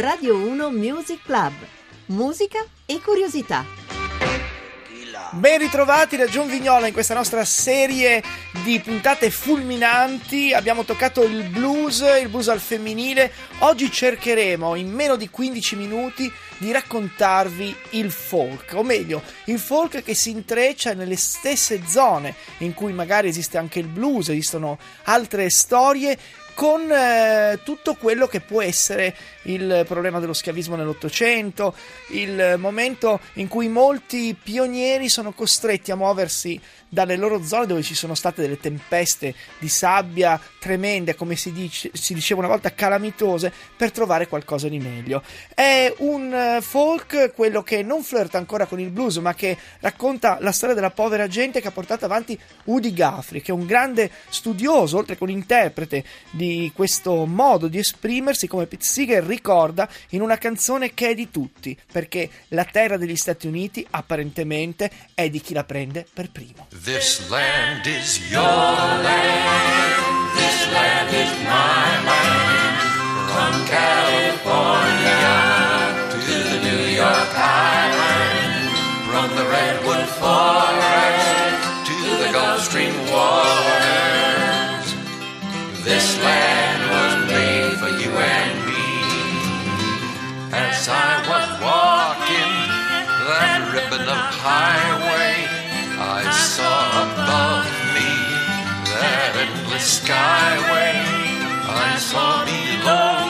Radio 1 Music Club. Musica e curiosità. Ben ritrovati da John Vignola in questa nostra serie di puntate fulminanti. Abbiamo toccato il blues, il blues al femminile. Oggi cercheremo in meno di 15 minuti di raccontarvi il folk, o meglio, il folk che si intreccia nelle stesse zone in cui magari esiste anche il blues, esistono altre storie con eh, tutto quello che può essere il problema dello schiavismo nell'Ottocento, il momento in cui molti pionieri sono costretti a muoversi dalle loro zone dove ci sono state delle tempeste di sabbia tremende, come si, dice, si diceva una volta, calamitose, per trovare qualcosa di meglio. È un eh, folk, quello che non flirta ancora con il blues, ma che racconta la storia della povera gente che ha portato avanti Udi Guthrie, che è un grande studioso, oltre che un interprete di questo modo di esprimersi, come Pete ricorda in una canzone che è di tutti, perché la terra degli Stati Uniti apparentemente è di chi la prende per primo. This land is your land. This land is my land. From California to the New York Island. From the Redwood Forest to the Gulf Stream waters. This land was made for you and me. As I was walking that ribbon of highway. I saw above me that endless skyway. I saw below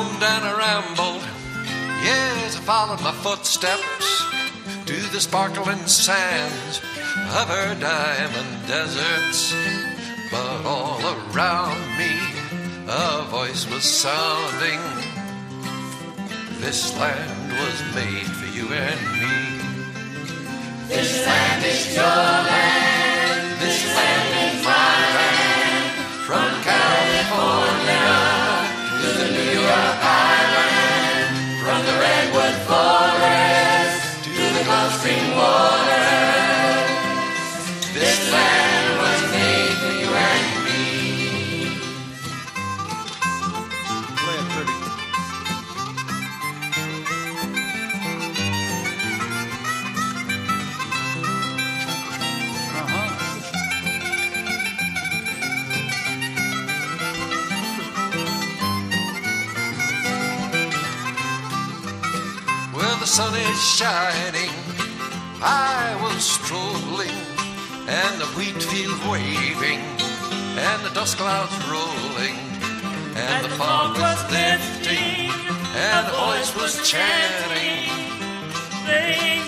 roamed and I rambled. Yes, I followed my footsteps to the sparkling sands of her diamond deserts. But all around me, a voice was sounding. This land was made for you and me. This land is your land. The sun is shining. I was strolling, and the wheat field waving, and the dust clouds rolling, and, the fog was lifting, and the voice was chanting.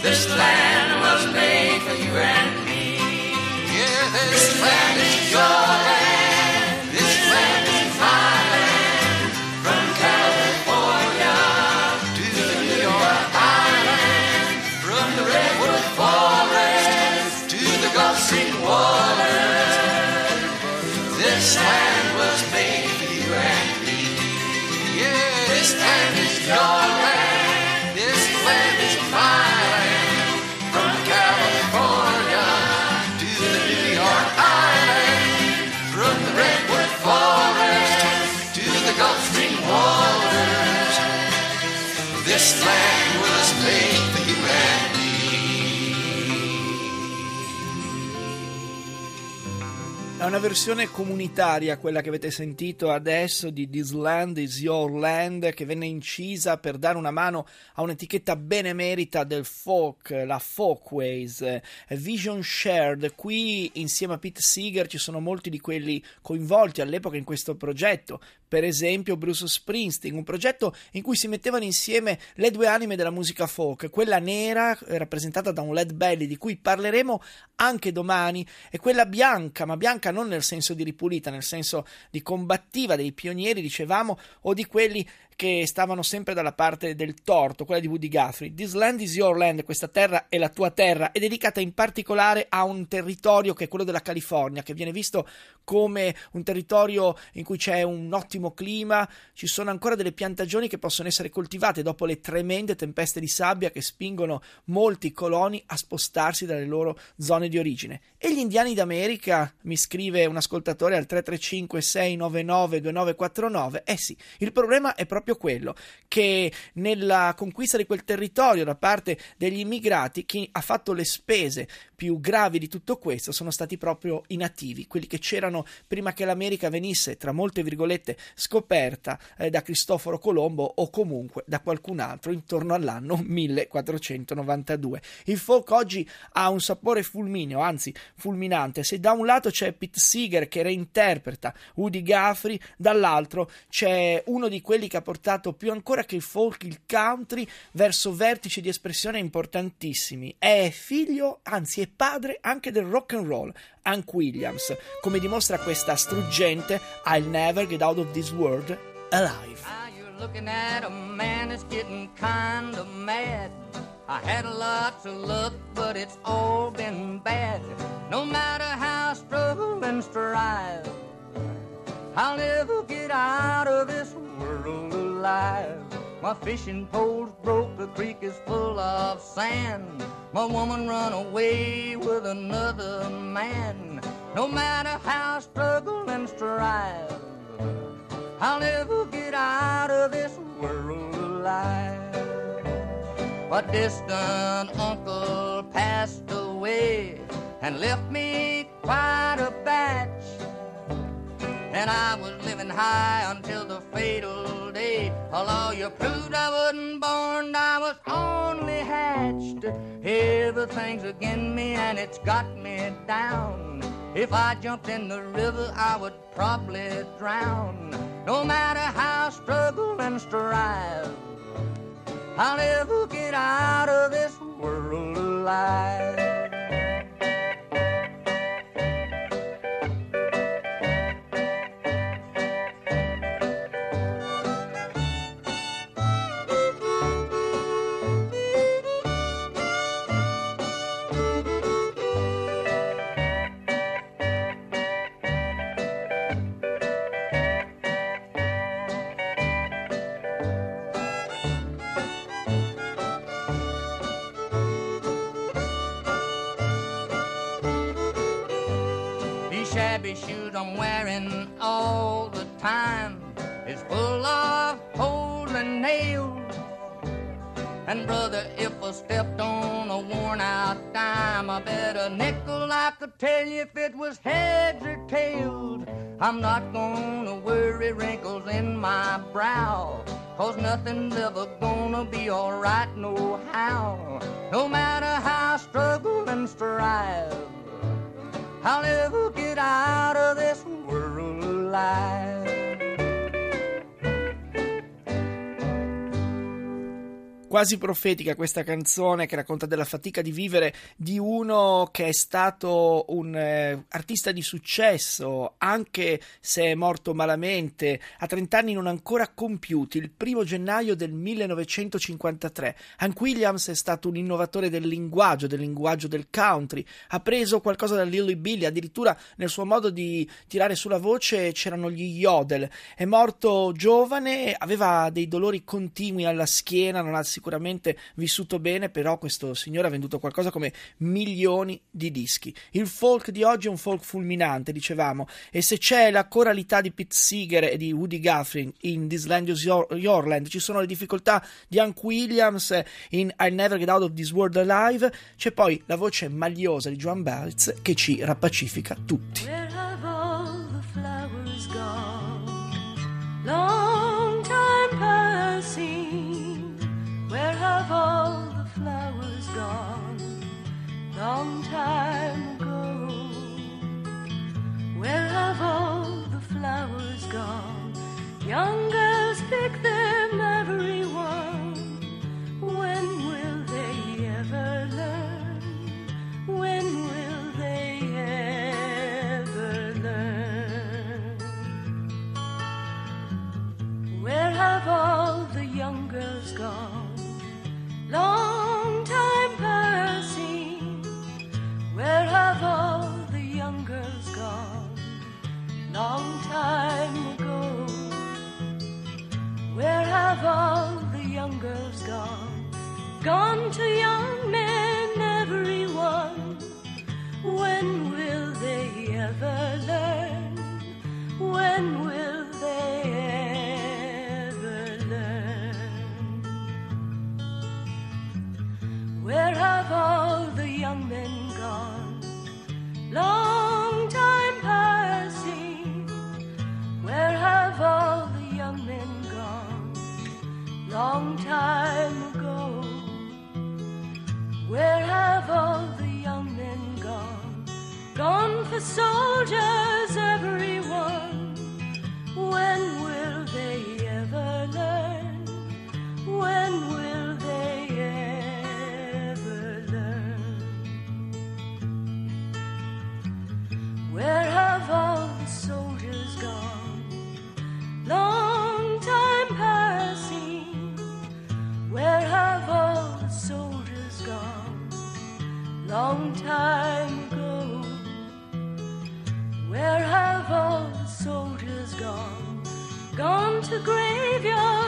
This land was made for you and me. Yeah, this, land È una versione comunitaria quella che avete sentito adesso di This Land is Your Land che venne incisa per dare una mano a un'etichetta benemerita del folk, la Folkways, Vision Shared. Qui insieme a Pete Seeger ci sono molti di quelli coinvolti all'epoca in questo progetto, per esempio Bruce Springsteen, un progetto in cui si mettevano insieme le due anime della musica folk, quella nera rappresentata da un Led Belly di cui parleremo anche domani e quella bianca, ma bianca non nel senso di ripulita, nel senso di combattiva dei pionieri, dicevamo, o di quelli che stavano sempre dalla parte del torto, quella di Woody Guthrie. This land is your land, questa terra è la tua terra, è dedicata in particolare a un territorio che è quello della California, che viene visto come un territorio in cui c'è un ottimo clima, ci sono ancora delle piantagioni che possono essere coltivate dopo le tremende tempeste di sabbia che spingono molti coloni a spostarsi dalle loro zone di origine. E gli indiani d'America, mi scrive un ascoltatore al 335 699 2949, eh sì, il problema è proprio quello, che nella conquista di quel territorio da parte degli immigrati chi ha fatto le spese più gravi di tutto questo sono stati proprio i nativi, quelli che c'erano prima che l'America venisse, tra molte virgolette, scoperta eh, da Cristoforo Colombo o comunque da qualcun altro intorno all'anno 1492. Il folk oggi ha un sapore fulmineo, anzi fulminante. Se da un lato c'è Pete Seeger che reinterpreta Woody Guthrie, dall'altro c'è uno di quelli che ha portato più ancora che il folk, il country, verso vertici di espressione importantissimi. È figlio, anzi è padre anche del rock and roll, Hank Williams, come dimostra questa struggente I'll never get out of this world alive. You're looking at a man that's getting kind of mad. I had lots of luck, but it's all been bad. No matter how I struggle and strive, I'll never get out of this world alive. My fishing pole's broke, the creek is full of sand. My woman run away with another man. No matter how I struggle and strive, I'll never get out of this world alive. My distant uncle passed away and left me quite a batch. And I was living high until the fatal day. A lawyer proved I wasn't born, I was only hatched. Everything's against me and it's got me down. If I jumped in the river, I would probably drown. No matter how I struggle and strive, I'll never get out of this world alive. Shabby shoes I'm wearing all the time is full of holes and nails. And brother, if I stepped on a worn out dime, I bet a nickel I could tell you if it was heads or tails. I'm not gonna worry wrinkles in my brow, cause nothing's ever gonna be alright no how. No matter how I struggle and strive. I'll never get out of this world alive. Quasi profetica questa canzone che racconta della fatica di vivere di uno che è stato un eh, artista di successo, anche se è morto malamente, a 30 anni non ancora compiuti, il primo gennaio del 1953. Hank Williams è stato un innovatore del linguaggio, del linguaggio del country, ha preso qualcosa da Lily Billy, addirittura nel suo modo di tirare sulla voce c'erano gli yodel. È morto giovane, aveva dei dolori continui alla schiena, non ha sicuramente vissuto bene, però questo signore ha venduto qualcosa come milioni di dischi. Il folk di oggi è un folk fulminante, dicevamo, e se c'è la coralità di Pete Seeger e di Woody Guthrie in This Land is Your, Land, ci sono le difficoltà di Hank Williams in I'll Never Get Out of This World Alive, c'è poi la voce magliosa di Joan Baez che ci rappacifica tutti. Where have Young Gone to young men, everyone. When will they ever learn? When will soldiers gone? Long time passing. Where have all the soldiers gone? Long time ago. Where have all the soldiers gone? Gone to graveyards,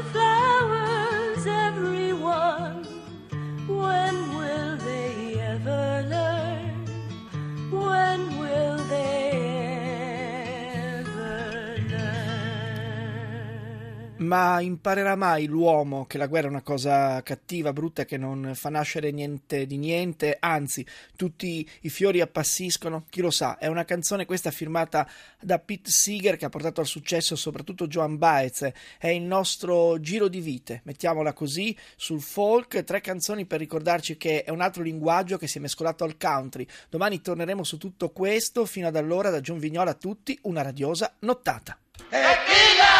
to fly. Ma imparerà mai l'uomo che la guerra è una cosa cattiva, brutta, che non fa nascere niente di niente, anzi, tutti i fiori appassiscono? Chi lo sa, è una canzone questa firmata da Pete Seeger che ha portato al successo soprattutto Joan Baez, è il nostro giro di vite, mettiamola così, sul folk, tre canzoni per ricordarci che è un altro linguaggio che si è mescolato al country. Domani torneremo su tutto questo, fino ad allora da John Vignola a tutti, una radiosa nottata. E chi